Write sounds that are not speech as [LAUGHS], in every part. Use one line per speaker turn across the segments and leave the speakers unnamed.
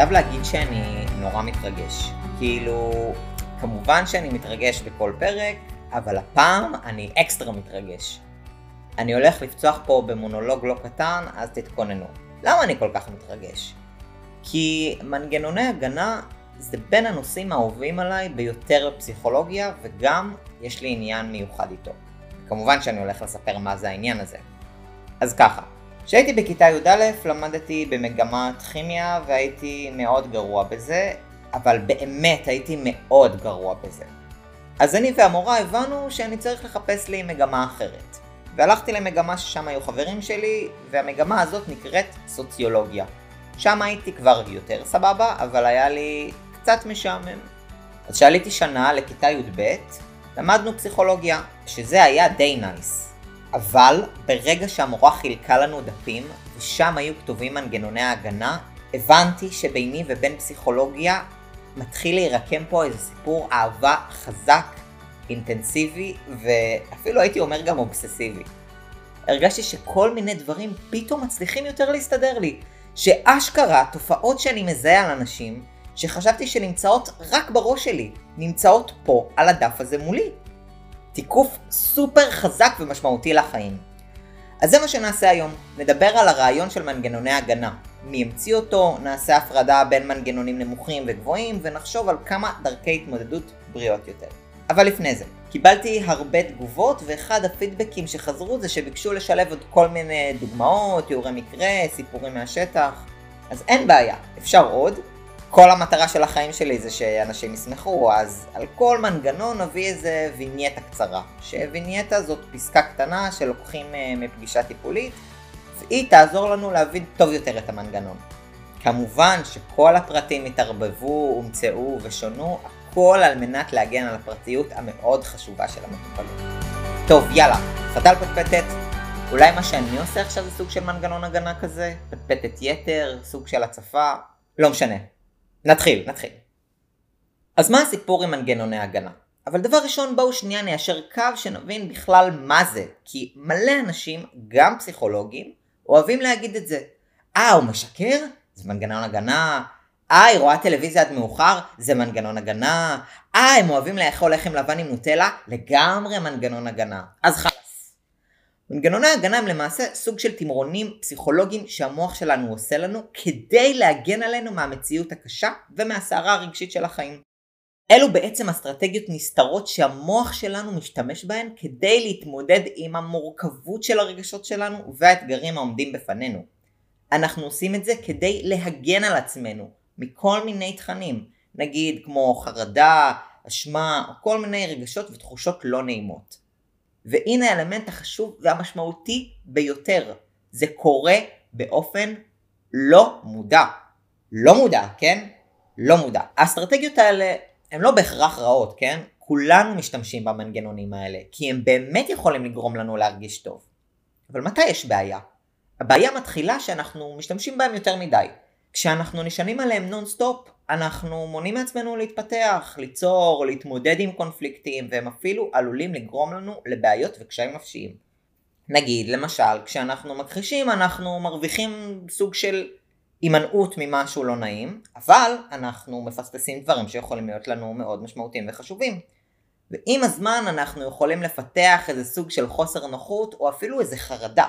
חייב להגיד שאני נורא מתרגש. כאילו, כמובן שאני מתרגש בכל פרק, אבל הפעם אני אקסטרה מתרגש. אני הולך לפצוח פה במונולוג לא קטן, אז תתכוננו. למה אני כל כך מתרגש? כי מנגנוני הגנה זה בין הנושאים האהובים עליי ביותר בפסיכולוגיה, וגם יש לי עניין מיוחד איתו. כמובן שאני הולך לספר מה זה העניין הזה. אז ככה, כשהייתי בכיתה י"א למדתי במגמת כימיה והייתי מאוד גרוע בזה, אבל באמת הייתי מאוד גרוע בזה. אז אני והמורה הבנו שאני צריך לחפש לי מגמה אחרת. והלכתי למגמה ששם היו חברים שלי, והמגמה הזאת נקראת סוציולוגיה. שם הייתי כבר יותר סבבה, אבל היה לי קצת משעמם. אז כשעליתי שנה לכיתה י"ב, למדנו פסיכולוגיה, שזה היה די nice. אבל ברגע שהמורה חילקה לנו דפים, ושם היו כתובים מנגנוני ההגנה, הבנתי שביני ובין פסיכולוגיה מתחיל להירקם פה איזה סיפור אהבה חזק, אינטנסיבי, ואפילו הייתי אומר גם אובססיבי. הרגשתי שכל מיני דברים פתאום מצליחים יותר להסתדר לי. שאשכרה תופעות שאני מזהה על אנשים, שחשבתי שנמצאות רק בראש שלי, נמצאות פה על הדף הזה מולי. תיקוף סופר חזק ומשמעותי לחיים. אז זה מה שנעשה היום, נדבר על הרעיון של מנגנוני הגנה. מי המציא אותו, נעשה הפרדה בין מנגנונים נמוכים וגבוהים, ונחשוב על כמה דרכי התמודדות בריאות יותר. אבל לפני זה, קיבלתי הרבה תגובות, ואחד הפידבקים שחזרו זה שביקשו לשלב עוד כל מיני דוגמאות, תיאורי מקרה, סיפורים מהשטח. אז אין בעיה, אפשר עוד, כל המטרה של החיים שלי זה שאנשים ישמחו, אז על כל מנגנון נביא איזה וינייטה קצרה. שווינייטה זאת פסקה קטנה שלוקחים אה, מפגישה טיפולית, והיא תעזור לנו להבין טוב יותר את המנגנון. כמובן שכל הפרטים התערבבו, הומצאו ושונו, הכל על מנת להגן על הפרטיות המאוד חשובה של המטופלים. טוב, יאללה, פתל פטפטת. אולי מה שאני עושה עכשיו זה סוג של מנגנון הגנה כזה? פטפטת יתר, סוג של הצפה? לא משנה. נתחיל, נתחיל. אז מה הסיפור עם מנגנוני הגנה? אבל דבר ראשון בואו שנייה ניישר קו שנבין בכלל מה זה, כי מלא אנשים, גם פסיכולוגים, אוהבים להגיד את זה. אה, הוא משקר? זה מנגנון הגנה. אה, היא רואה טלוויזיה עד מאוחר? זה מנגנון הגנה. אה, הם אוהבים לאכול לחם לבן עם נוטלה? לגמרי מנגנון הגנה. אז חלאס. מנגנוני ההגנה הם למעשה סוג של תמרונים פסיכולוגיים שהמוח שלנו עושה לנו כדי להגן עלינו מהמציאות הקשה ומהסערה הרגשית של החיים. אלו בעצם אסטרטגיות נסתרות שהמוח שלנו משתמש בהן כדי להתמודד עם המורכבות של הרגשות שלנו והאתגרים העומדים בפנינו. אנחנו עושים את זה כדי להגן על עצמנו מכל מיני תכנים, נגיד כמו חרדה, אשמה או כל מיני רגשות ותחושות לא נעימות. והנה האלמנט החשוב והמשמעותי ביותר. זה קורה באופן לא מודע. לא מודע, כן? לא מודע. האסטרטגיות האלה הן לא בהכרח רעות, כן? כולנו משתמשים במנגנונים האלה, כי הם באמת יכולים לגרום לנו להרגיש טוב. אבל מתי יש בעיה? הבעיה מתחילה שאנחנו משתמשים בהם יותר מדי. כשאנחנו נשענים עליהם נונסטופ, אנחנו מונעים מעצמנו להתפתח, ליצור, להתמודד עם קונפליקטים, והם אפילו עלולים לגרום לנו לבעיות וקשיים נפשיים. נגיד, למשל, כשאנחנו מכחישים אנחנו מרוויחים סוג של הימנעות ממשהו לא נעים, אבל אנחנו מפספסים דברים שיכולים להיות לנו מאוד משמעותיים וחשובים. ועם הזמן אנחנו יכולים לפתח איזה סוג של חוסר נוחות או אפילו איזה חרדה.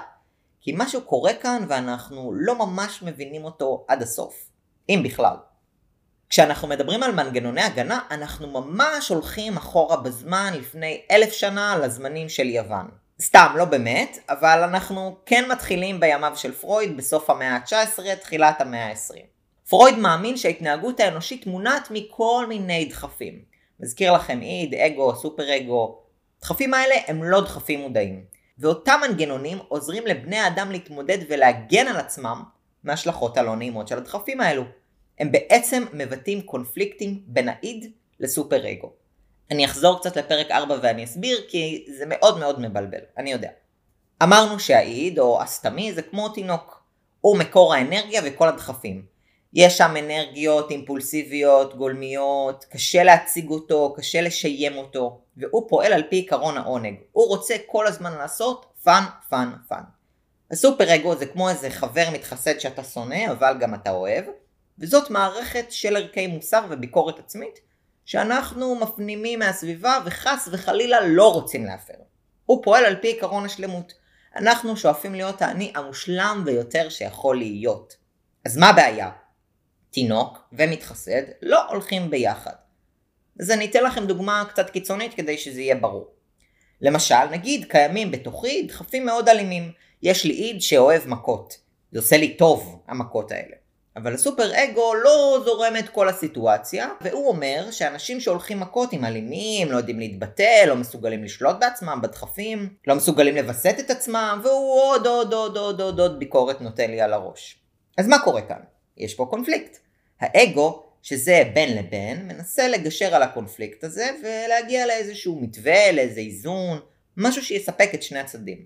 כי משהו קורה כאן ואנחנו לא ממש מבינים אותו עד הסוף. אם בכלל. כשאנחנו מדברים על מנגנוני הגנה, אנחנו ממש הולכים אחורה בזמן לפני אלף שנה לזמנים של יוון. סתם, לא באמת, אבל אנחנו כן מתחילים בימיו של פרויד בסוף המאה ה-19, תחילת המאה ה-20. פרויד מאמין שההתנהגות האנושית מונעת מכל מיני דחפים. מזכיר לכם איד, אגו, סופר אגו. דחפים האלה הם לא דחפים מודעים. ואותם מנגנונים עוזרים לבני האדם להתמודד ולהגן על עצמם מההשלכות הלא נעימות של הדחפים האלו. הם בעצם מבטאים קונפליקטים בין האיד לסופר אגו. אני אחזור קצת לפרק 4 ואני אסביר כי זה מאוד מאוד מבלבל, אני יודע. אמרנו שהאיד או הסתמי זה כמו תינוק. הוא מקור האנרגיה וכל הדחפים. יש שם אנרגיות אימפולסיביות, גולמיות, קשה להציג אותו, קשה לשיים אותו, והוא פועל על פי עקרון העונג. הוא רוצה כל הזמן לעשות fun, fun, fun. הסופר אגו זה כמו איזה חבר מתחסד שאתה שונא, אבל גם אתה אוהב, וזאת מערכת של ערכי מוסר וביקורת עצמית, שאנחנו מפנימים מהסביבה וחס וחלילה לא רוצים להפר. הוא פועל על פי עקרון השלמות. אנחנו שואפים להיות האני המושלם ביותר שיכול להיות. אז מה הבעיה? תינוק ומתחסד לא הולכים ביחד. אז אני אתן לכם דוגמה קצת קיצונית כדי שזה יהיה ברור. למשל, נגיד קיימים בתוכי דחפים מאוד אלימים. יש לי איד שאוהב מכות. זה עושה לי טוב, המכות האלה. אבל הסופר אגו לא זורם את כל הסיטואציה, והוא אומר שאנשים שהולכים מכות עם אלימים, לא יודעים להתבטא, לא מסוגלים לשלוט בעצמם, בדחפים, לא מסוגלים לווסת את עצמם, והוא עוד עוד עוד עוד עוד עוד ביקורת נותן לי על הראש. אז מה קורה כאן? יש פה קונפליקט. האגו, שזה בין לבין, מנסה לגשר על הקונפליקט הזה ולהגיע לאיזשהו מתווה, לאיזה איזון, משהו שיספק את שני הצדדים.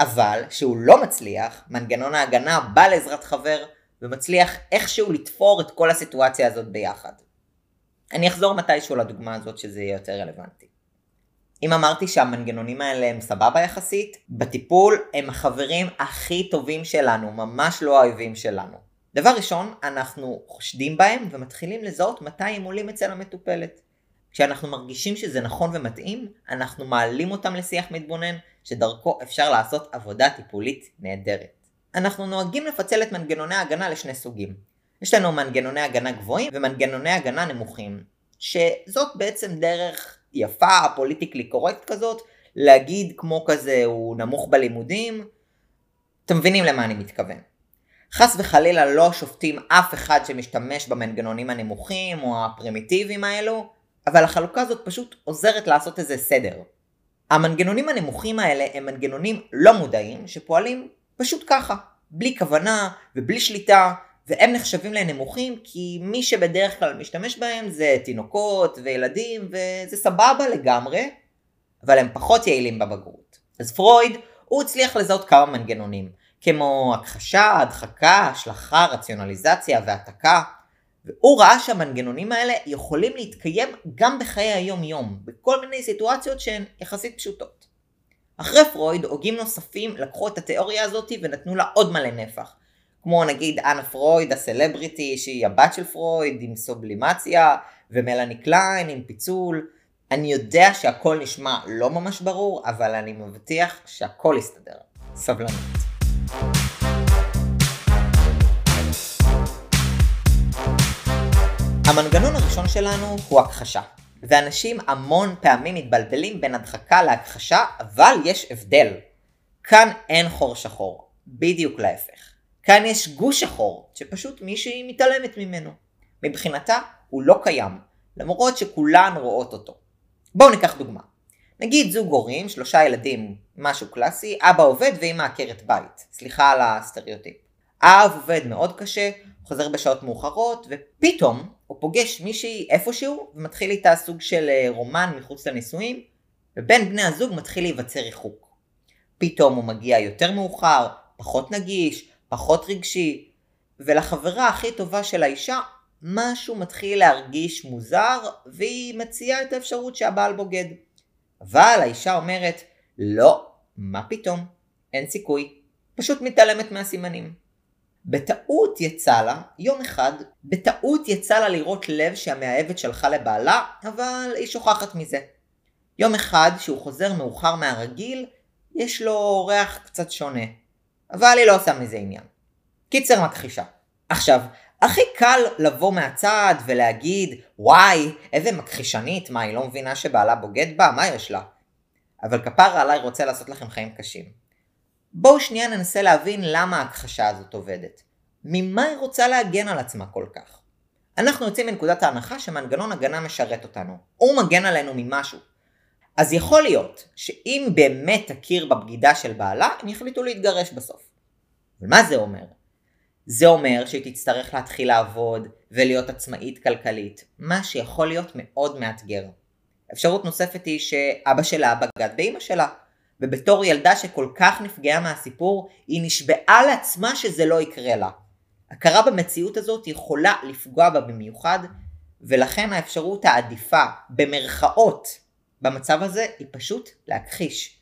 אבל, שהוא לא מצליח, מנגנון ההגנה בא לעזרת חבר ומצליח איכשהו לתפור את כל הסיטואציה הזאת ביחד. אני אחזור מתישהו לדוגמה הזאת שזה יהיה יותר רלוונטי. אם אמרתי שהמנגנונים האלה הם סבבה יחסית, בטיפול הם החברים הכי טובים שלנו, ממש לא האויבים שלנו. דבר ראשון, אנחנו חושדים בהם ומתחילים לזהות מתי הם עולים אצל המטופלת. כשאנחנו מרגישים שזה נכון ומתאים, אנחנו מעלים אותם לשיח מתבונן, שדרכו אפשר לעשות עבודה טיפולית נהדרת. אנחנו נוהגים לפצל את מנגנוני ההגנה לשני סוגים. יש לנו מנגנוני הגנה גבוהים ומנגנוני הגנה נמוכים, שזאת בעצם דרך יפה, politically correct כזאת, להגיד כמו כזה הוא נמוך בלימודים, אתם מבינים למה אני מתכוון. חס וחלילה לא שופטים אף אחד שמשתמש במנגנונים הנמוכים או הפרימיטיביים האלו, אבל החלוקה הזאת פשוט עוזרת לעשות איזה סדר. המנגנונים הנמוכים האלה הם מנגנונים לא מודעים שפועלים פשוט ככה, בלי כוונה ובלי שליטה, והם נחשבים לנמוכים כי מי שבדרך כלל משתמש בהם זה תינוקות וילדים וזה סבבה לגמרי, אבל הם פחות יעילים בבגרות. אז פרויד, הוא הצליח לזהות כמה מנגנונים, כמו הכחשה, הדחקה, השלכה, רציונליזציה והעתקה, והוא ראה שהמנגנונים האלה יכולים להתקיים גם בחיי היום יום, בכל מיני סיטואציות שהן יחסית פשוטות. אחרי פרויד, הוגים נוספים לקחו את התיאוריה הזאת ונתנו לה עוד מלא נפח. כמו נגיד אנה פרויד ה celebrity שהיא הבת של פרויד עם סובלימציה ומלאני קליין עם פיצול. אני יודע שהכל נשמע לא ממש ברור אבל אני מבטיח שהכל יסתדר. סבלנות. המנגנון הראשון שלנו הוא הכחשה. ואנשים המון פעמים מתבלבלים בין הדחקה להכחשה, אבל יש הבדל. כאן אין חור שחור, בדיוק להפך. כאן יש גוש שחור, שפשוט מישהי מתעלמת ממנו. מבחינתה הוא לא קיים, למרות שכולן רואות אותו. בואו ניקח דוגמה. נגיד זוג הורים, שלושה ילדים, משהו קלאסי, אבא עובד ואמא עקרת בית. סליחה על הסטריאוטיפ. האב עובד מאוד קשה, חוזר בשעות מאוחרות, ופתאום הוא פוגש מישהי איפשהו, ומתחיל איתה סוג של אה, רומן מחוץ לנישואים, ובין בני הזוג מתחיל להיווצר ריחוק. פתאום הוא מגיע יותר מאוחר, פחות נגיש, פחות רגשי, ולחברה הכי טובה של האישה, משהו מתחיל להרגיש מוזר, והיא מציעה את האפשרות שהבעל בוגד. אבל האישה אומרת, לא, מה פתאום, אין סיכוי, פשוט מתעלמת מהסימנים. בטעות יצא לה, יום אחד, בטעות יצא לה לראות לב שהמאהבת שלחה לבעלה, אבל היא שוכחת מזה. יום אחד, שהוא חוזר מאוחר מהרגיל, יש לו ריח קצת שונה. אבל היא לא עושה מזה עניין. קיצר מכחישה. עכשיו, הכי קל לבוא מהצד ולהגיד, וואי, איזה מכחישנית, מה, היא לא מבינה שבעלה בוגד בה? מה יש לה? אבל כפרה עליי רוצה לעשות לכם חיים קשים. בואו שנייה ננסה להבין למה ההכחשה הזאת עובדת. ממה היא רוצה להגן על עצמה כל כך? אנחנו יוצאים מנקודת ההנחה שמנגנון הגנה משרת אותנו. הוא מגן עלינו ממשהו. אז יכול להיות שאם באמת תכיר בבגידה של בעלה, הם יחליטו להתגרש בסוף. ומה זה אומר? זה אומר שהיא תצטרך להתחיל לעבוד ולהיות עצמאית כלכלית, מה שיכול להיות מאוד מאתגר. אפשרות נוספת היא שאבא שלה בגד באמא שלה, ובתור ילדה שכל כך נפגעה מהסיפור, היא נשבעה לעצמה שזה לא יקרה לה. הכרה במציאות הזאת יכולה לפגוע בה במיוחד, ולכן האפשרות העדיפה, במרכאות, במצב הזה, היא פשוט להכחיש.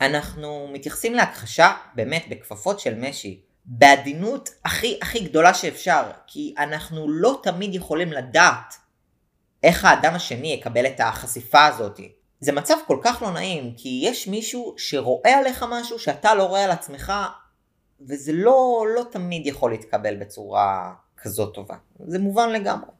אנחנו מתייחסים להכחשה באמת בכפפות של משי, בעדינות הכי הכי גדולה שאפשר, כי אנחנו לא תמיד יכולים לדעת איך האדם השני יקבל את החשיפה הזאת. זה מצב כל כך לא נעים, כי יש מישהו שרואה עליך משהו שאתה לא רואה על עצמך, וזה לא, לא תמיד יכול להתקבל בצורה כזאת טובה. זה מובן לגמרי.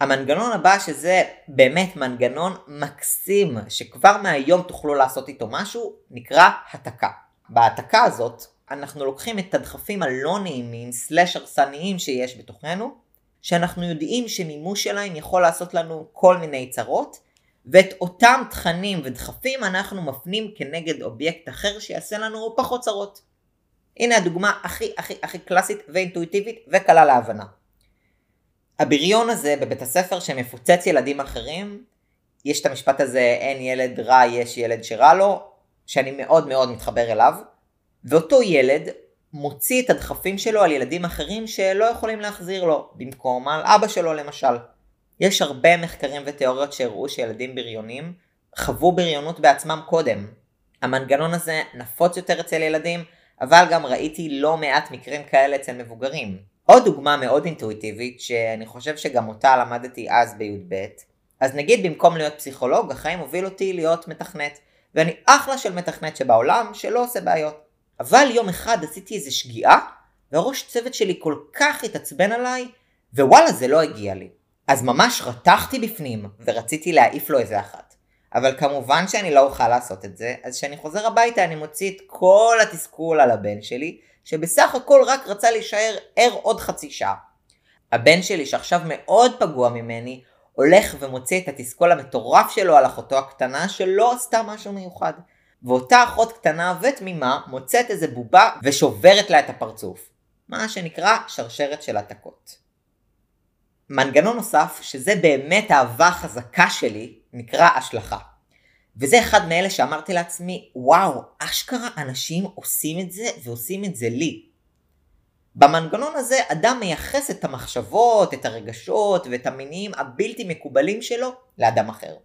המנגנון הבא שזה באמת מנגנון מקסים שכבר מהיום תוכלו לעשות איתו משהו נקרא התקה. בהעתקה הזאת אנחנו לוקחים את הדחפים הלא נעימים סלש הרסניים שיש בתוכנו שאנחנו יודעים שמימוש שלהם יכול לעשות לנו כל מיני צרות ואת אותם תכנים ודחפים אנחנו מפנים כנגד אובייקט אחר שיעשה לנו פחות צרות. הנה הדוגמה הכי הכי הכי קלאסית ואינטואיטיבית וקלה להבנה. הבריון הזה בבית הספר שמפוצץ ילדים אחרים, יש את המשפט הזה אין ילד רע יש ילד שרע לו, שאני מאוד מאוד מתחבר אליו, ואותו ילד מוציא את הדחפים שלו על ילדים אחרים שלא יכולים להחזיר לו, במקום על אבא שלו למשל. יש הרבה מחקרים ותיאוריות שהראו שילדים בריונים חוו בריונות בעצמם קודם. המנגנון הזה נפוץ יותר אצל ילדים, אבל גם ראיתי לא מעט מקרים כאלה אצל מבוגרים. עוד דוגמה מאוד אינטואיטיבית, שאני חושב שגם אותה למדתי אז בי"ב, אז נגיד במקום להיות פסיכולוג, החיים הוביל אותי להיות מתכנת, ואני אחלה של מתכנת שבעולם שלא עושה בעיות. אבל יום אחד עשיתי איזה שגיאה, והראש צוות שלי כל כך התעצבן עליי, ווואלה זה לא הגיע לי. אז ממש רתחתי בפנים, ורציתי להעיף לו איזה אחת. אבל כמובן שאני לא אוכל לעשות את זה, אז כשאני חוזר הביתה אני מוציא את כל התסכול על הבן שלי, שבסך הכל רק רצה להישאר ער עוד חצי שעה. הבן שלי שעכשיו מאוד פגוע ממני, הולך ומוציא את התסכול המטורף שלו על אחותו הקטנה שלא עשתה משהו מיוחד. ואותה אחות קטנה ותמימה מוצאת איזה בובה ושוברת לה את הפרצוף. מה שנקרא שרשרת של התקות. מנגנון נוסף, שזה באמת האהבה החזקה שלי, נקרא השלכה. וזה אחד מאלה שאמרתי לעצמי, וואו, אשכרה אנשים עושים את זה ועושים את זה לי. במנגנון הזה אדם מייחס את המחשבות, את הרגשות ואת המינים הבלתי מקובלים שלו לאדם אחר.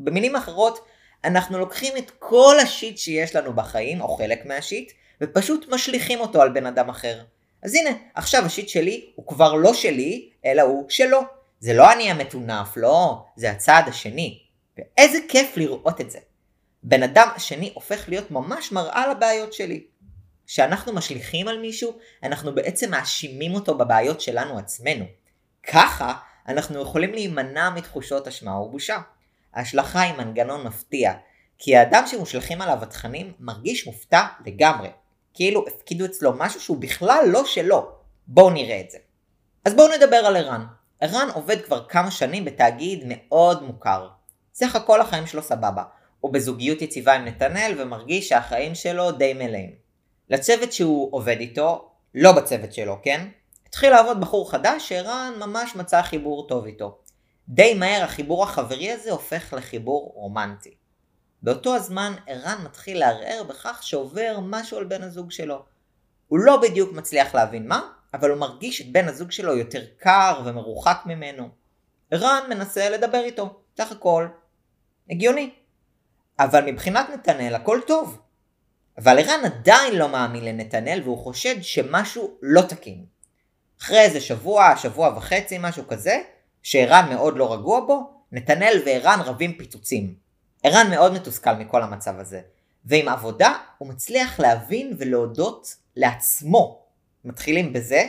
במילים אחרות, אנחנו לוקחים את כל השיט שיש לנו בחיים, או חלק מהשיט, ופשוט משליכים אותו על בן אדם אחר. אז הנה, עכשיו השיט שלי הוא כבר לא שלי, אלא הוא שלו. זה לא אני המטונף, לא, זה הצעד השני. ואיזה כיף לראות את זה. בן אדם השני הופך להיות ממש מראה לבעיות שלי. כשאנחנו משליכים על מישהו, אנחנו בעצם מאשימים אותו בבעיות שלנו עצמנו. ככה אנחנו יכולים להימנע מתחושות אשמה ובושה. ההשלכה היא מנגנון מפתיע, כי האדם שמושלכים עליו התכנים מרגיש מופתע לגמרי. כאילו הפקידו אצלו משהו שהוא בכלל לא שלו. בואו נראה את זה. אז בואו נדבר על ערן. ערן עובד כבר כמה שנים בתאגיד מאוד מוכר. סך הכל החיים שלו סבבה. הוא בזוגיות יציבה עם נתנאל ומרגיש שהחיים שלו די מלאים. לצוות שהוא עובד איתו, לא בצוות שלו, כן? התחיל לעבוד בחור חדש שערן ממש מצא חיבור טוב איתו. די מהר החיבור החברי הזה הופך לחיבור רומנטי. באותו הזמן ערן מתחיל לערער בכך שעובר משהו על בן הזוג שלו. הוא לא בדיוק מצליח להבין מה, אבל הוא מרגיש את בן הזוג שלו יותר קר ומרוחק ממנו. ערן מנסה לדבר איתו, סך הכל הגיוני. אבל מבחינת נתנאל הכל טוב. אבל ערן עדיין לא מאמין לנתנאל והוא חושד שמשהו לא תקין. אחרי איזה שבוע, שבוע וחצי, משהו כזה, שערן מאוד לא רגוע בו, נתנאל וערן רבים פיצוצים. ערן מאוד מתוסכל מכל המצב הזה, ועם עבודה הוא מצליח להבין ולהודות לעצמו. מתחילים בזה,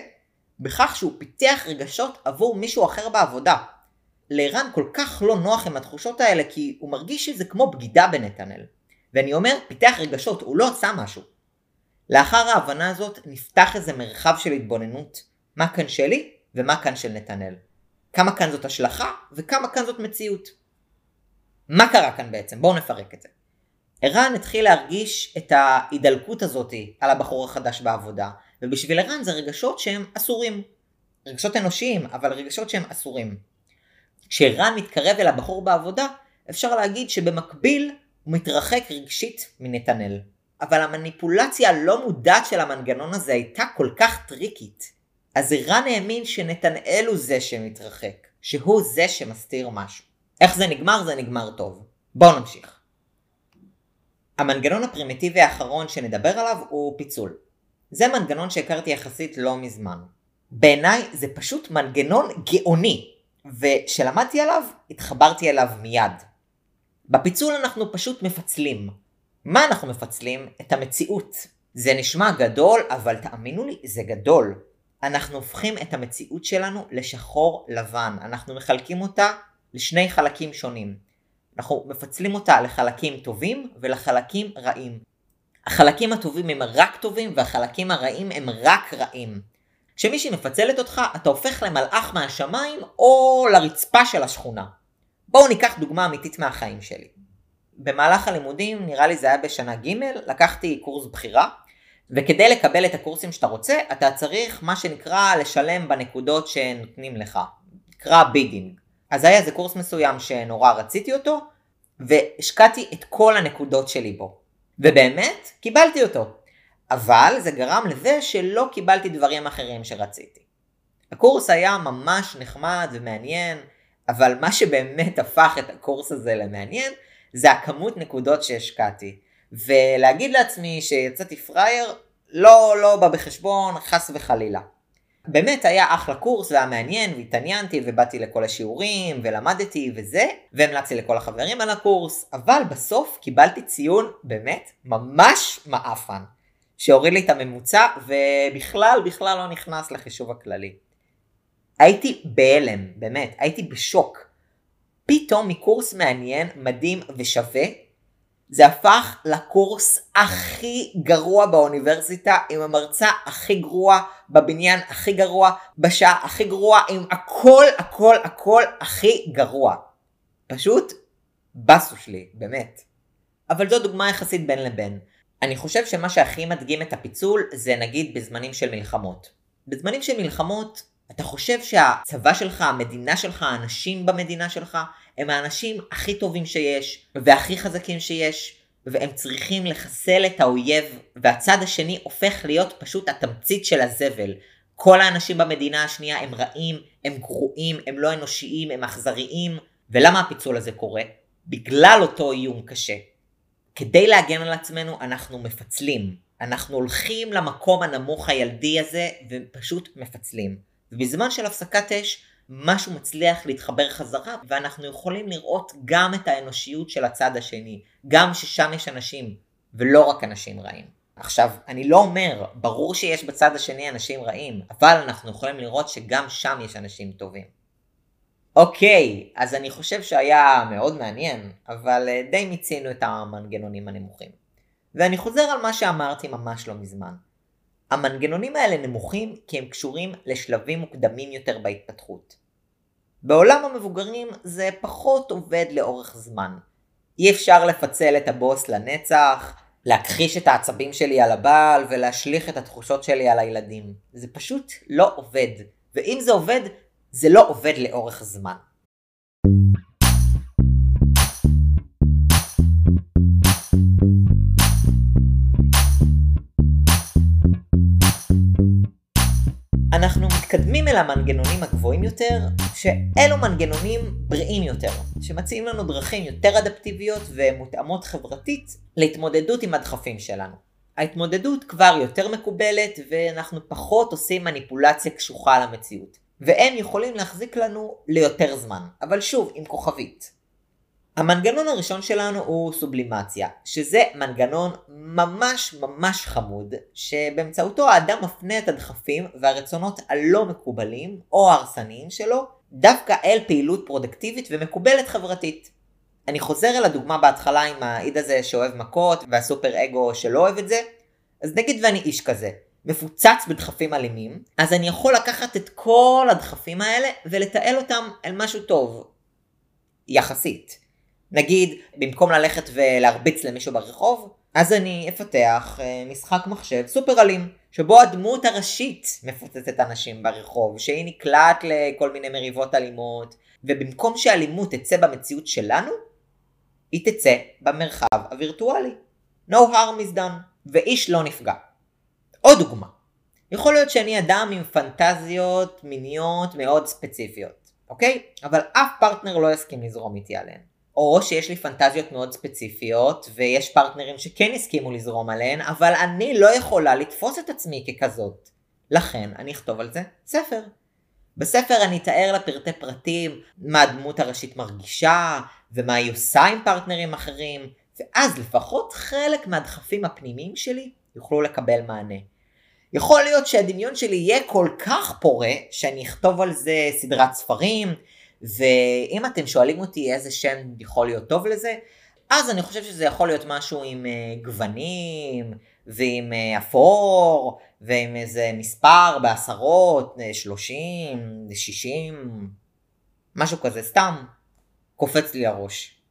בכך שהוא פיתח רגשות עבור מישהו אחר בעבודה. לערן כל כך לא נוח עם התחושות האלה כי הוא מרגיש שזה כמו בגידה בנתנאל. ואני אומר, פיתח רגשות, הוא לא עשה משהו. לאחר ההבנה הזאת נפתח איזה מרחב של התבוננות, מה כאן שלי ומה כאן של נתנאל. כמה כאן זאת השלכה וכמה כאן זאת מציאות. מה קרה כאן בעצם? בואו נפרק את זה. ערן התחיל להרגיש את ההידלקות הזאת על הבחור החדש בעבודה, ובשביל ערן זה רגשות שהם אסורים. רגשות אנושיים, אבל רגשות שהם אסורים. כשערן מתקרב אל הבחור בעבודה, אפשר להגיד שבמקביל הוא מתרחק רגשית מנתנאל. אבל המניפולציה הלא מודעת של המנגנון הזה הייתה כל כך טריקית. אז ערן האמין שנתנאל הוא זה שמתרחק, שהוא זה שמסתיר משהו. איך זה נגמר? זה נגמר טוב. בואו נמשיך. המנגנון הפרימיטיבי האחרון שנדבר עליו הוא פיצול. זה מנגנון שהכרתי יחסית לא מזמן. בעיניי זה פשוט מנגנון גאוני, וכשלמדתי עליו, התחברתי אליו מיד. בפיצול אנחנו פשוט מפצלים. מה אנחנו מפצלים? את המציאות. זה נשמע גדול, אבל תאמינו לי, זה גדול. אנחנו הופכים את המציאות שלנו לשחור לבן. אנחנו מחלקים אותה לשני חלקים שונים. אנחנו מפצלים אותה לחלקים טובים ולחלקים רעים. החלקים הטובים הם רק טובים והחלקים הרעים הם רק רעים. כשמישהי מפצלת אותך, אתה הופך למלאך מהשמיים או לרצפה של השכונה. בואו ניקח דוגמה אמיתית מהחיים שלי. במהלך הלימודים, נראה לי זה היה בשנה ג', לקחתי קורס בחירה, וכדי לקבל את הקורסים שאתה רוצה, אתה צריך מה שנקרא לשלם בנקודות שנותנים לך. נקרא bidding. אז היה איזה קורס מסוים שנורא רציתי אותו, והשקעתי את כל הנקודות שלי בו. ובאמת, קיבלתי אותו. אבל זה גרם לזה שלא קיבלתי דברים אחרים שרציתי. הקורס היה ממש נחמד ומעניין, אבל מה שבאמת הפך את הקורס הזה למעניין, זה הכמות נקודות שהשקעתי. ולהגיד לעצמי שיצאתי פראייר, לא, לא בא בחשבון, חס וחלילה. באמת היה אחלה קורס והיה מעניין והתעניינתי ובאתי לכל השיעורים ולמדתי וזה והמלצתי לכל החברים על הקורס אבל בסוף קיבלתי ציון באמת ממש מעפן שהוריד לי את הממוצע ובכלל בכלל לא נכנס לחישוב הכללי. הייתי בהלם באמת הייתי בשוק פתאום מקורס מעניין מדהים ושווה זה הפך לקורס הכי גרוע באוניברסיטה, עם המרצה הכי גרוע, בבניין הכי גרוע, בשעה הכי גרוע, עם הכל הכל הכל הכי גרוע. פשוט בסו שלי, באמת. אבל זו דוגמה יחסית בין לבין. אני חושב שמה שהכי מדגים את הפיצול זה נגיד בזמנים של מלחמות. בזמנים של מלחמות אתה חושב שהצבא שלך, המדינה שלך, האנשים במדינה שלך, הם האנשים הכי טובים שיש, והכי חזקים שיש, והם צריכים לחסל את האויב, והצד השני הופך להיות פשוט התמצית של הזבל. כל האנשים במדינה השנייה הם רעים, הם גרועים, הם לא אנושיים, הם אכזריים. ולמה הפיצול הזה קורה? בגלל אותו איום קשה. כדי להגן על עצמנו אנחנו מפצלים. אנחנו הולכים למקום הנמוך הילדי הזה ופשוט מפצלים. ובזמן של הפסקת אש משהו מצליח להתחבר חזרה ואנחנו יכולים לראות גם את האנושיות של הצד השני, גם ששם יש אנשים ולא רק אנשים רעים. עכשיו, אני לא אומר, ברור שיש בצד השני אנשים רעים, אבל אנחנו יכולים לראות שגם שם יש אנשים טובים. אוקיי, אז אני חושב שהיה מאוד מעניין, אבל אה, די מיצינו את המנגנונים הנמוכים. ואני חוזר על מה שאמרתי ממש לא מזמן. המנגנונים האלה נמוכים כי הם קשורים לשלבים מוקדמים יותר בהתפתחות. בעולם המבוגרים זה פחות עובד לאורך זמן. אי אפשר לפצל את הבוס לנצח, להכחיש את העצבים שלי על הבעל ולהשליך את התחושות שלי על הילדים. זה פשוט לא עובד. ואם זה עובד, זה לא עובד לאורך זמן. אנחנו מתקדמים אל המנגנונים הגבוהים יותר, שאלו מנגנונים בריאים יותר, שמציעים לנו דרכים יותר אדפטיביות ומותאמות חברתית להתמודדות עם הדחפים שלנו. ההתמודדות כבר יותר מקובלת ואנחנו פחות עושים מניפולציה קשוחה למציאות. והם יכולים להחזיק לנו ליותר זמן, אבל שוב עם כוכבית. המנגנון הראשון שלנו הוא סובלימציה, שזה מנגנון ממש ממש חמוד, שבאמצעותו האדם מפנה את הדחפים והרצונות הלא מקובלים או ההרסניים שלו דווקא אל פעילות פרודקטיבית ומקובלת חברתית. אני חוזר אל הדוגמה בהתחלה עם האיד הזה שאוהב מכות והסופר אגו שלא אוהב את זה, אז נגיד ואני איש כזה, מפוצץ בדחפים אלימים, אז אני יכול לקחת את כל הדחפים האלה ולתעל אותם אל משהו טוב. יחסית. נגיד, במקום ללכת ולהרביץ למישהו ברחוב, אז אני אפתח אה, משחק מחשב סופר אלים, שבו הדמות הראשית מפוצצת אנשים ברחוב, שהיא נקלעת לכל מיני מריבות אלימות, ובמקום שאלימות תצא במציאות שלנו, היא תצא במרחב הווירטואלי. No harm is done, ואיש לא נפגע. עוד דוגמה. יכול להיות שאני אדם עם פנטזיות מיניות מאוד ספציפיות, אוקיי? אבל אף פרטנר לא יסכים לזרום איתי עליהן. או שיש לי פנטזיות מאוד ספציפיות, ויש פרטנרים שכן הסכימו לזרום עליהן, אבל אני לא יכולה לתפוס את עצמי ככזאת. לכן אני אכתוב על זה ספר. בספר אני אתאר לפרטי פרטים מה הדמות הראשית מרגישה, ומה היא עושה עם פרטנרים אחרים, ואז לפחות חלק מהדחפים הפנימיים שלי יוכלו לקבל מענה. יכול להיות שהדמיון שלי יהיה כל כך פורה, שאני אכתוב על זה סדרת ספרים, ואם אתם שואלים אותי איזה שם יכול להיות טוב לזה, אז אני חושב שזה יכול להיות משהו עם uh, גוונים, ועם uh, אפור, ועם איזה מספר בעשרות, 30, אה, 60, משהו כזה, סתם קופץ לי הראש.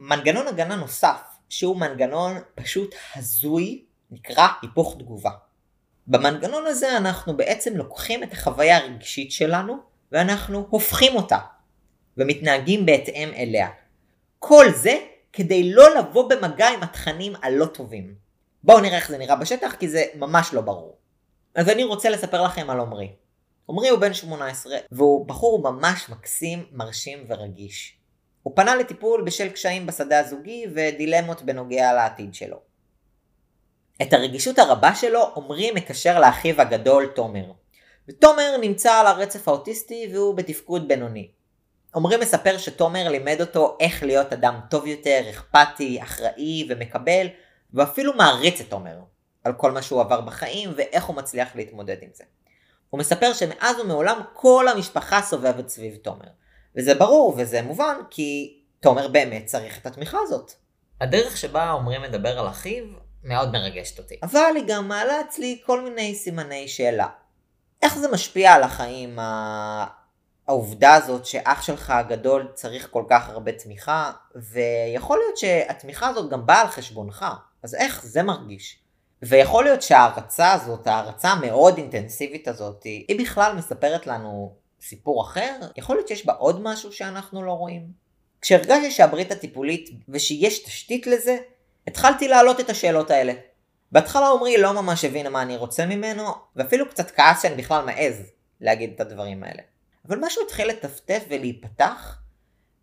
מנגנון הגנה נוסף, שהוא מנגנון פשוט הזוי, נקרא היפוך תגובה. במנגנון הזה אנחנו בעצם לוקחים את החוויה הרגשית שלנו ואנחנו הופכים אותה ומתנהגים בהתאם אליה. כל זה כדי לא לבוא במגע עם התכנים הלא טובים. בואו נראה איך זה נראה בשטח כי זה ממש לא ברור. אז אני רוצה לספר לכם על עמרי. עמרי הוא בן 18 והוא בחור ממש מקסים, מרשים ורגיש. הוא פנה לטיפול בשל קשיים בשדה הזוגי ודילמות בנוגע לעתיד שלו. את הרגישות הרבה שלו עמרי מקשר לאחיו הגדול תומר. ותומר נמצא על הרצף האוטיסטי והוא בתפקוד בינוני. עמרי מספר שתומר לימד אותו איך להיות אדם טוב יותר, אכפתי, אחראי ומקבל, ואפילו מעריץ את תומר על כל מה שהוא עבר בחיים ואיך הוא מצליח להתמודד עם זה. הוא מספר שמאז ומעולם כל המשפחה סובבת סביב תומר. וזה ברור וזה מובן כי תומר באמת צריך את התמיכה הזאת. הדרך שבה עמרי מדבר על אחיו מאוד מרגשת אותי. אבל היא גם מעלה אצלי כל מיני סימני שאלה. איך זה משפיע על החיים, העובדה הזאת שאח שלך הגדול צריך כל כך הרבה תמיכה, ויכול להיות שהתמיכה הזאת גם באה על חשבונך, אז איך זה מרגיש? ויכול להיות שההערצה הזאת, ההערצה המאוד אינטנסיבית הזאת, היא בכלל מספרת לנו סיפור אחר? יכול להיות שיש בה עוד משהו שאנחנו לא רואים? כשהרגשתי שהברית הטיפולית ושיש תשתית לזה, התחלתי להעלות את השאלות האלה. בהתחלה עמרי לא ממש הבינה מה אני רוצה ממנו, ואפילו קצת כעס שאני בכלל מעז להגיד את הדברים האלה. אבל משהו התחיל לטפטף ולהיפתח,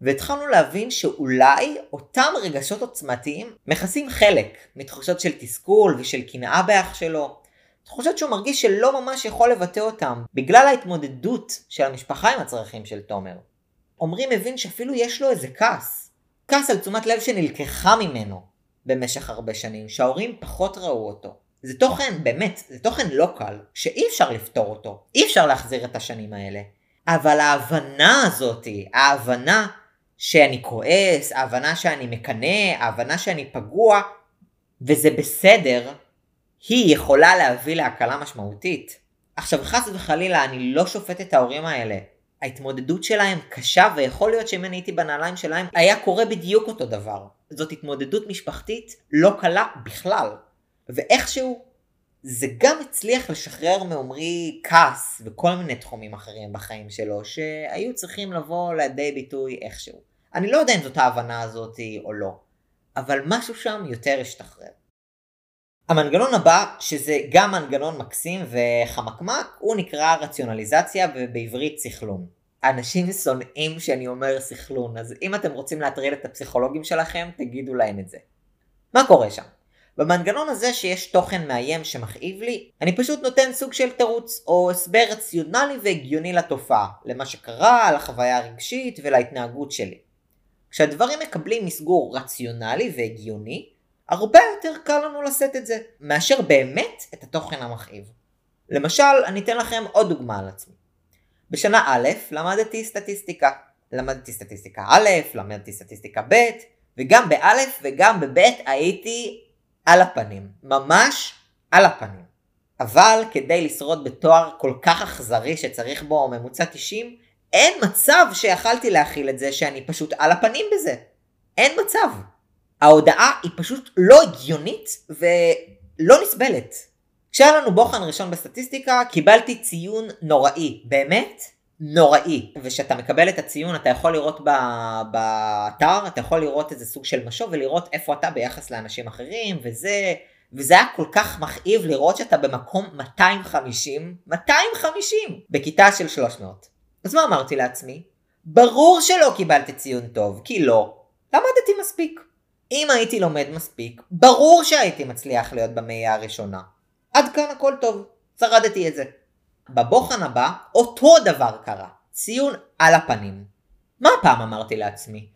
והתחלנו להבין שאולי אותם רגשות עוצמתיים מכסים חלק מתחושות של תסכול ושל קנאה באח שלו, תחושות שהוא מרגיש שלא ממש יכול לבטא אותם, בגלל ההתמודדות של המשפחה עם הצרכים של תומר. עמרי מבין שאפילו יש לו איזה כעס. כעס על תשומת לב שנלקחה ממנו, במשך הרבה שנים, שההורים פחות ראו אותו. זה תוכן, באמת, זה תוכן לא קל, שאי אפשר לפתור אותו, אי אפשר להחזיר את השנים האלה. אבל ההבנה הזאתי, ההבנה שאני כועס, ההבנה שאני מקנא, ההבנה שאני פגוע, וזה בסדר, היא יכולה להביא להקלה משמעותית. עכשיו חס וחלילה אני לא שופט את ההורים האלה. ההתמודדות שלהם קשה ויכול להיות שאם אני הייתי בנעליים שלהם היה קורה בדיוק אותו דבר. זאת התמודדות משפחתית לא קלה בכלל. ואיכשהו זה גם הצליח לשחרר מעומרי כעס וכל מיני תחומים אחרים בחיים שלו שהיו צריכים לבוא לידי ביטוי איכשהו. אני לא יודע אם זאת ההבנה הזאת או לא, אבל משהו שם יותר השתחרר. המנגנון הבא, שזה גם מנגנון מקסים וחמקמק, הוא נקרא רציונליזציה ובעברית סכלון. אנשים שונאים שאני אומר סכלון, אז אם אתם רוצים להטריל את הפסיכולוגים שלכם, תגידו להם את זה. מה קורה שם? במנגנון הזה שיש תוכן מאיים שמכאיב לי, אני פשוט נותן סוג של תירוץ או הסבר רציונלי והגיוני לתופעה, למה שקרה, לחוויה הרגשית ולהתנהגות שלי. כשהדברים מקבלים מסגור רציונלי והגיוני, הרבה יותר קל לנו לשאת את זה, מאשר באמת את התוכן המכאיב. למשל, אני אתן לכם עוד דוגמה על עצמי. בשנה א' למדתי סטטיסטיקה. למדתי סטטיסטיקה א', למדתי סטטיסטיקה ב', וגם באלף וגם בב' הייתי על הפנים. ממש על הפנים. אבל כדי לשרוד בתואר כל כך אכזרי שצריך בו ממוצע 90, אין מצב שיכלתי להכיל את זה שאני פשוט על הפנים בזה. אין מצב. ההודעה היא פשוט לא הגיונית ולא נסבלת. כשהיה לנו בוחן ראשון בסטטיסטיקה קיבלתי ציון נוראי, באמת נוראי. וכשאתה מקבל את הציון אתה יכול לראות באתר, אתה יכול לראות איזה סוג של משוב ולראות איפה אתה ביחס לאנשים אחרים וזה, וזה היה כל כך מכאיב לראות שאתה במקום 250, 250 בכיתה של 300. אז מה אמרתי לעצמי? ברור שלא קיבלתי ציון טוב, כי לא. למדתי מספיק. אם הייתי לומד מספיק, ברור שהייתי מצליח להיות במאייה הראשונה. עד כאן הכל טוב, שרדתי את זה. בבוחן הבא, אותו דבר קרה. ציון על הפנים. מה הפעם אמרתי לעצמי?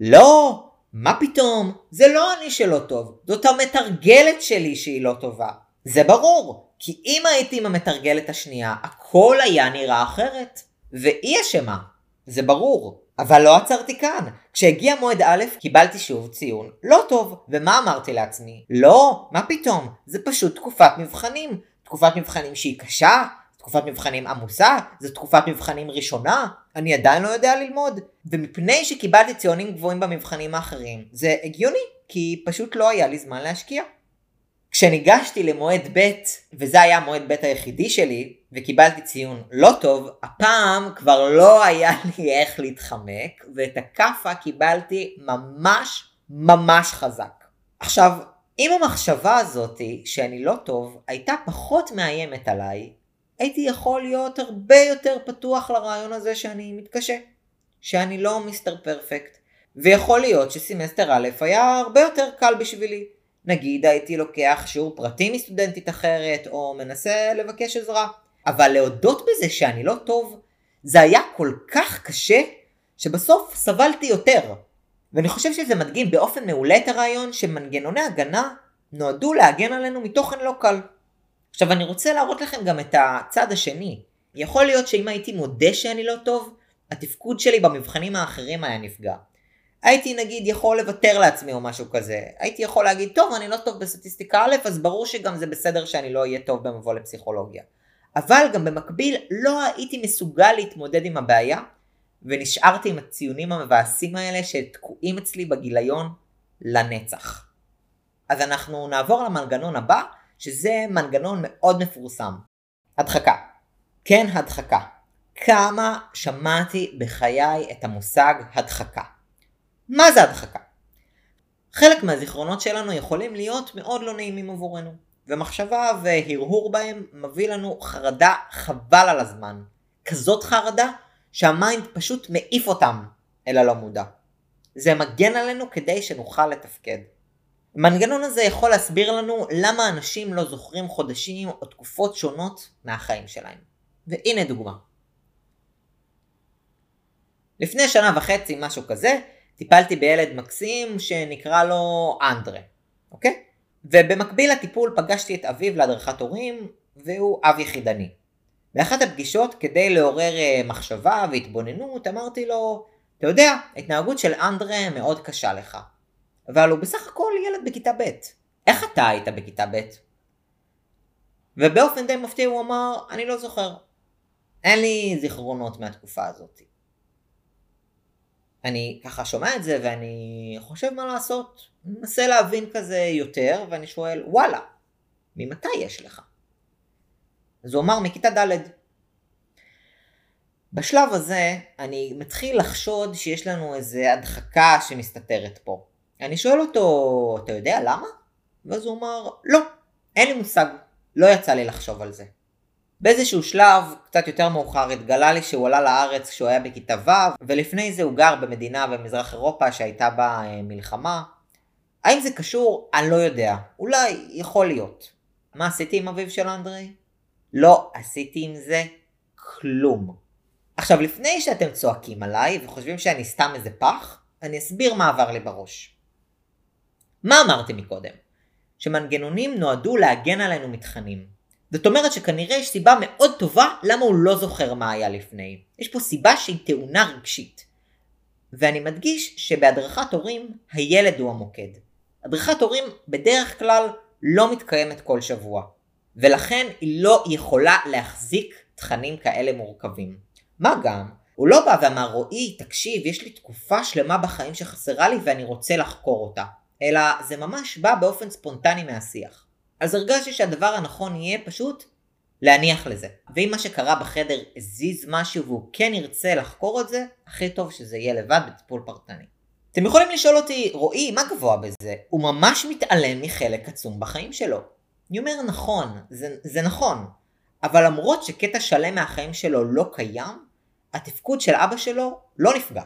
לא, מה פתאום? זה לא אני שלא טוב, זאת המתרגלת שלי שהיא לא טובה. זה ברור, כי אם הייתי עם המתרגלת השנייה, הכל היה נראה אחרת. והיא אשמה, זה ברור. אבל לא עצרתי כאן. כשהגיע מועד א', קיבלתי שוב ציון לא טוב. ומה אמרתי לעצמי? לא, מה פתאום? זה פשוט תקופת מבחנים. תקופת מבחנים שהיא קשה, תקופת מבחנים עמוסה, זו תקופת מבחנים ראשונה, אני עדיין לא יודע ללמוד. ומפני שקיבלתי ציונים גבוהים במבחנים האחרים, זה הגיוני, כי פשוט לא היה לי זמן להשקיע. כשניגשתי למועד ב', וזה היה המועד ב' היחידי שלי, וקיבלתי ציון לא טוב, הפעם כבר לא היה [LAUGHS] לי איך להתחמק, ואת הכאפה קיבלתי ממש ממש חזק. עכשיו, אם המחשבה הזאתי שאני לא טוב הייתה פחות מאיימת עליי, הייתי יכול להיות הרבה יותר פתוח לרעיון הזה שאני מתקשה, שאני לא מיסטר פרפקט, ויכול להיות שסמסטר א' היה הרבה יותר קל בשבילי. נגיד הייתי לוקח שיעור פרטי מסטודנטית אחרת, או מנסה לבקש עזרה. אבל להודות בזה שאני לא טוב, זה היה כל כך קשה, שבסוף סבלתי יותר. ואני חושב שזה מדגים באופן מעולה את הרעיון שמנגנוני הגנה נועדו להגן עלינו מתוכן לא קל. עכשיו אני רוצה להראות לכם גם את הצד השני. יכול להיות שאם הייתי מודה שאני לא טוב, התפקוד שלי במבחנים האחרים היה נפגע. הייתי נגיד יכול לוותר לעצמי או משהו כזה. הייתי יכול להגיד, טוב, אני לא טוב בסטטיסטיקה א', אז ברור שגם זה בסדר שאני לא אהיה טוב במבוא לפסיכולוגיה. אבל גם במקביל לא הייתי מסוגל להתמודד עם הבעיה, ונשארתי עם הציונים המבאסים האלה שתקועים אצלי בגיליון לנצח. אז אנחנו נעבור למנגנון הבא, שזה מנגנון מאוד מפורסם. הדחקה. כן, הדחקה. כמה שמעתי בחיי את המושג הדחקה. מה זה הדחקה? חלק מהזיכרונות שלנו יכולים להיות מאוד לא נעימים עבורנו, ומחשבה והרהור בהם מביא לנו חרדה חבל על הזמן. כזאת חרדה שהמיינד פשוט מעיף אותם אל הלא מודע. זה מגן עלינו כדי שנוכל לתפקד. המנגנון הזה יכול להסביר לנו למה אנשים לא זוכרים חודשים או תקופות שונות מהחיים שלהם. והנה דוגמה. לפני שנה וחצי, משהו כזה, טיפלתי בילד מקסים שנקרא לו אנדרה, אוקיי? ובמקביל לטיפול פגשתי את אביו להדרכת הורים, והוא אב יחידני. באחת הפגישות, כדי לעורר אה, מחשבה והתבוננות, אמרתי לו, אתה יודע, ההתנהגות של אנדרה מאוד קשה לך. אבל הוא בסך הכל ילד בכיתה ב'. איך אתה היית בכיתה ב'? ובאופן די מפתיע הוא אמר, אני לא זוכר. אין לי זיכרונות מהתקופה הזאת. אני ככה שומע את זה ואני חושב מה לעשות. מנסה להבין כזה יותר ואני שואל, וואלה, ממתי יש לך? אז הוא אמר מכיתה ד'. בשלב הזה אני מתחיל לחשוד שיש לנו איזה הדחקה שמסתתרת פה. אני שואל אותו, אתה יודע למה? ואז הוא אמר, לא, אין לי מושג, לא יצא לי לחשוב על זה. באיזשהו שלב, קצת יותר מאוחר, התגלה לי שהוא עלה לארץ כשהוא היה בכיתה ו', ולפני זה הוא גר במדינה במזרח אירופה שהייתה בה אה, מלחמה. האם זה קשור? אני לא יודע. אולי, יכול להיות. מה עשיתי עם אביו של אנדרי? לא עשיתי עם זה כלום. עכשיו, לפני שאתם צועקים עליי וחושבים שאני סתם איזה פח, אני אסביר מה עבר לי בראש. מה אמרתי מקודם? שמנגנונים נועדו להגן עלינו מתכנים. זאת אומרת שכנראה יש סיבה מאוד טובה למה הוא לא זוכר מה היה לפני. יש פה סיבה שהיא טעונה רגשית. ואני מדגיש שבהדרכת הורים הילד הוא המוקד. הדרכת הורים בדרך כלל לא מתקיימת כל שבוע, ולכן היא לא יכולה להחזיק תכנים כאלה מורכבים. מה גם, הוא לא בא ואמר רועי, תקשיב, יש לי תקופה שלמה בחיים שחסרה לי ואני רוצה לחקור אותה. אלא זה ממש בא באופן ספונטני מהשיח. אז הרגשתי שהדבר הנכון יהיה פשוט להניח לזה. ואם מה שקרה בחדר הזיז משהו והוא כן ירצה לחקור את זה, הכי טוב שזה יהיה לבד בטיפול פרטני. אתם יכולים לשאול אותי, רועי, מה גבוה בזה? הוא ממש מתעלם מחלק עצום בחיים שלו. אני אומר נכון, זה, זה נכון, אבל למרות שקטע שלם מהחיים שלו לא קיים, התפקוד של אבא שלו לא נפגע.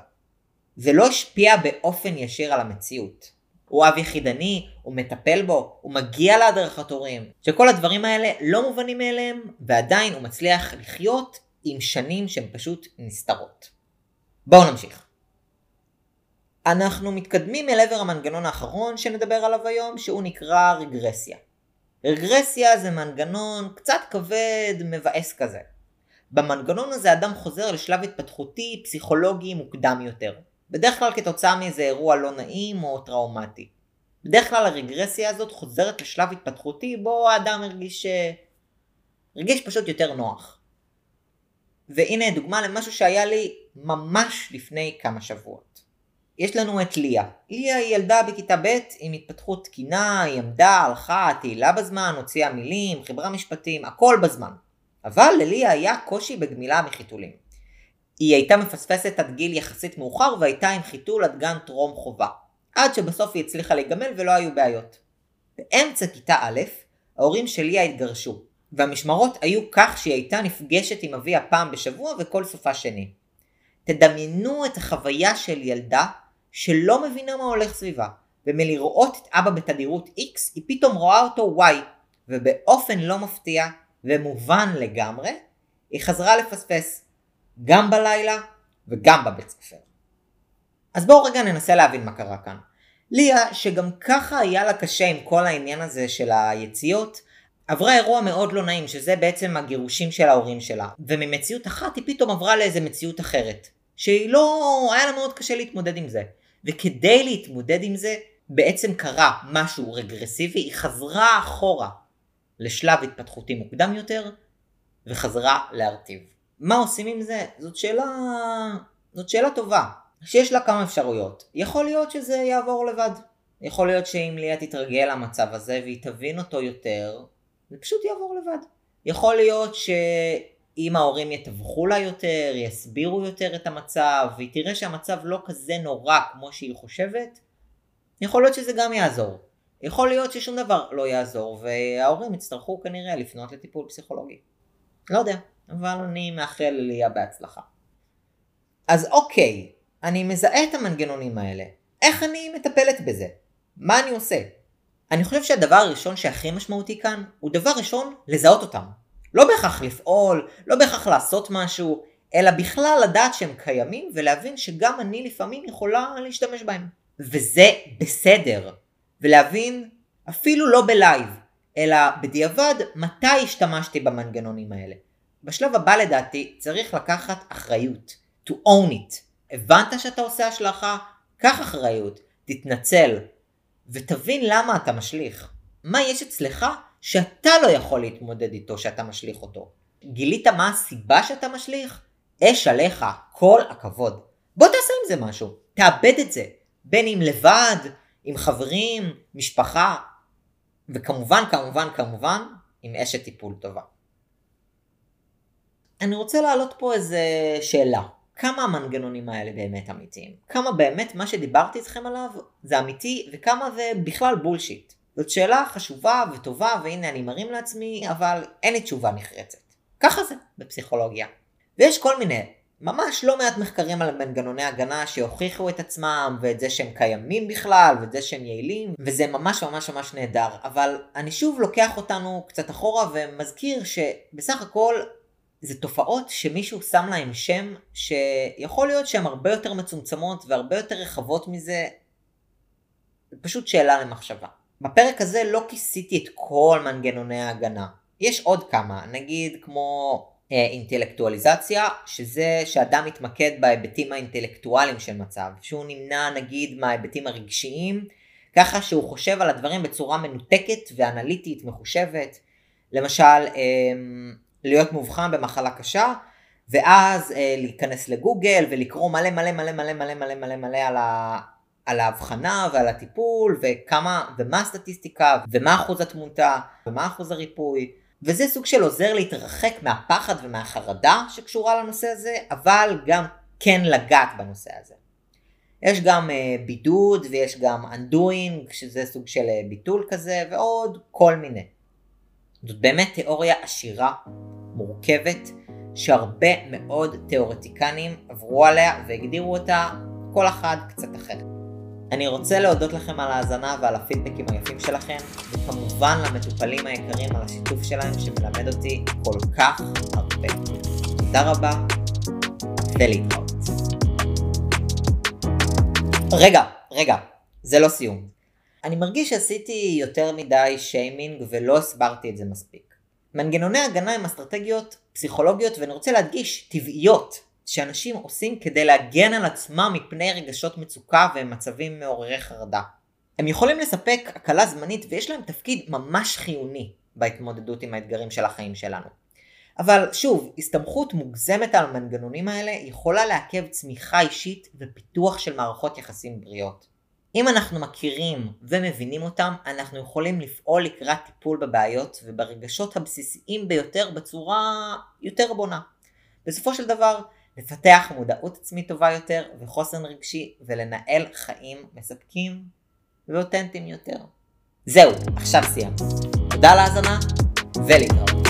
זה לא השפיע באופן ישיר על המציאות. הוא אב יחידני, הוא מטפל בו, הוא מגיע להדרכת הורים, שכל הדברים האלה לא מובנים מאליהם, ועדיין הוא מצליח לחיות עם שנים שהן פשוט נסתרות. בואו נמשיך. אנחנו מתקדמים אל עבר המנגנון האחרון שנדבר עליו היום, שהוא נקרא רגרסיה. רגרסיה זה מנגנון קצת כבד, מבאס כזה. במנגנון הזה אדם חוזר לשלב התפתחותי פסיכולוגי מוקדם יותר. בדרך כלל כתוצאה מאיזה אירוע לא נעים או טראומטי. בדרך כלל הרגרסיה הזאת חוזרת לשלב התפתחותי בו האדם הרגיש... הרגיש פשוט יותר נוח. והנה דוגמה למשהו שהיה לי ממש לפני כמה שבועות. יש לנו את ליה. ליה היא ילדה בכיתה ב' עם התפתחות תקינה, היא עמדה, הלכה, תהילה בזמן, הוציאה מילים, חיברה משפטים, הכל בזמן. אבל לליה היה קושי בגמילה מחיתולים. היא הייתה מפספסת עד גיל יחסית מאוחר והייתה עם חיתול עד גן טרום חובה. עד שבסוף היא הצליחה להיגמל ולא היו בעיות. באמצע כיתה א', ההורים של ליה התגרשו, והמשמרות היו כך שהיא הייתה נפגשת עם אביה פעם בשבוע וכל סופה שני. תדמיינו את החוויה של ילדה שלא מבינה מה הולך סביבה, ומלראות את אבא בתדירות X היא פתאום רואה אותו Y, ובאופן לא מפתיע ומובן לגמרי, היא חזרה לפספס גם בלילה וגם בבית ספר. אז בואו רגע ננסה להבין מה קרה כאן. ליה, שגם ככה היה לה קשה עם כל העניין הזה של היציאות, עברה אירוע מאוד לא נעים, שזה בעצם הגירושים של ההורים שלה. וממציאות אחת היא פתאום עברה לאיזה מציאות אחרת. שהיא לא... היה לה מאוד קשה להתמודד עם זה. וכדי להתמודד עם זה, בעצם קרה משהו רגרסיבי, היא חזרה אחורה לשלב התפתחותי מוקדם יותר, וחזרה להרטיב. מה עושים עם זה? זאת שאלה... זאת שאלה טובה, שיש לה כמה אפשרויות. יכול להיות שזה יעבור לבד. יכול להיות שאם ליה תתרגל למצב הזה והיא תבין אותו יותר, זה פשוט יעבור לבד. יכול להיות שאם ההורים יתווכו לה יותר, יסבירו יותר את המצב, והיא תראה שהמצב לא כזה נורא כמו שהיא חושבת, יכול להיות שזה גם יעזור. יכול להיות ששום דבר לא יעזור, וההורים יצטרכו כנראה לפנות לטיפול פסיכולוגי. לא יודע, אבל אני מאחל לליה בהצלחה. אז אוקיי, אני מזהה את המנגנונים האלה. איך אני מטפלת בזה? מה אני עושה? אני חושב שהדבר הראשון שהכי משמעותי כאן, הוא דבר ראשון, לזהות אותם. לא בהכרח לפעול, לא בהכרח לעשות משהו, אלא בכלל לדעת שהם קיימים ולהבין שגם אני לפעמים יכולה להשתמש בהם. וזה בסדר. ולהבין, אפילו לא בלייב, אלא בדיעבד, מתי השתמשתי במנגנונים האלה. בשלב הבא לדעתי צריך לקחת אחריות. to own it. הבנת שאתה עושה השלכה? קח אחריות, תתנצל, ותבין למה אתה משליך. מה יש אצלך שאתה לא יכול להתמודד איתו שאתה משליך אותו. גילית מה הסיבה שאתה משליך? אש עליך, כל הכבוד. בוא תעשה עם זה משהו, תאבד את זה. בין אם לבד, עם חברים, משפחה, וכמובן, כמובן, כמובן, עם אשת טיפול טובה. אני רוצה להעלות פה איזה שאלה. כמה המנגנונים האלה באמת אמיתיים? כמה באמת מה שדיברתי איתכם עליו זה אמיתי וכמה זה בכלל בולשיט? זאת שאלה חשובה וטובה והנה אני מרים לעצמי אבל אין לי תשובה נחרצת. ככה זה בפסיכולוגיה. ויש כל מיני, ממש לא מעט מחקרים על מנגנוני הגנה שהוכיחו את עצמם ואת זה שהם קיימים בכלל ואת זה שהם יעילים וזה ממש ממש ממש נהדר אבל אני שוב לוקח אותנו קצת אחורה ומזכיר שבסך הכל זה תופעות שמישהו שם להם שם שיכול להיות שהן הרבה יותר מצומצמות והרבה יותר רחבות מזה. פשוט שאלה למחשבה. בפרק הזה לא כיסיתי את כל מנגנוני ההגנה. יש עוד כמה, נגיד כמו אה, אינטלקטואליזציה, שזה שאדם מתמקד בהיבטים האינטלקטואליים של מצב, שהוא נמנע נגיד מההיבטים הרגשיים, ככה שהוא חושב על הדברים בצורה מנותקת ואנליטית מחושבת. למשל, אה, להיות מאובחן במחלה קשה, ואז אה, להיכנס לגוגל ולקרוא מלא מלא מלא מלא מלא מלא מלא מלא על, על ההבחנה ועל הטיפול וכמה ומה הסטטיסטיקה ומה אחוז התמותה ומה אחוז הריפוי וזה סוג של עוזר להתרחק מהפחד ומהחרדה שקשורה לנושא הזה אבל גם כן לגעת בנושא הזה. יש גם uh, בידוד ויש גם undoing שזה סוג של uh, ביטול כזה ועוד כל מיני. זאת באמת תיאוריה עשירה, מורכבת, שהרבה מאוד תיאורטיקנים עברו עליה והגדירו אותה כל אחד קצת אחרת. אני רוצה להודות לכם על ההאזנה ועל הפידבקים היפים שלכם, וכמובן למטופלים היקרים על השיתוף שלהם שמלמד אותי כל כך הרבה. תודה רבה, ולהתראות. רגע, רגע, זה לא סיום. אני מרגיש שעשיתי יותר מדי שיימינג ולא הסברתי את זה מספיק. מנגנוני הגנה הם אסטרטגיות פסיכולוגיות ואני רוצה להדגיש טבעיות שאנשים עושים כדי להגן על עצמם מפני רגשות מצוקה ומצבים מעוררי חרדה. הם יכולים לספק הקלה זמנית ויש להם תפקיד ממש חיוני בהתמודדות עם האתגרים של החיים שלנו. אבל שוב, הסתמכות מוגזמת על המנגנונים האלה יכולה לעכב צמיחה אישית ופיתוח של מערכות יחסים בריאות. אם אנחנו מכירים ומבינים אותם, אנחנו יכולים לפעול לקראת טיפול בבעיות וברגשות הבסיסיים ביותר בצורה יותר בונה. בסופו של דבר, לפתח מודעות עצמית טובה יותר וחוסן רגשי ולנהל חיים מספקים ואותנטיים יותר. זהו, עכשיו סיימתי. תודה על ההאזנה ולהתראות.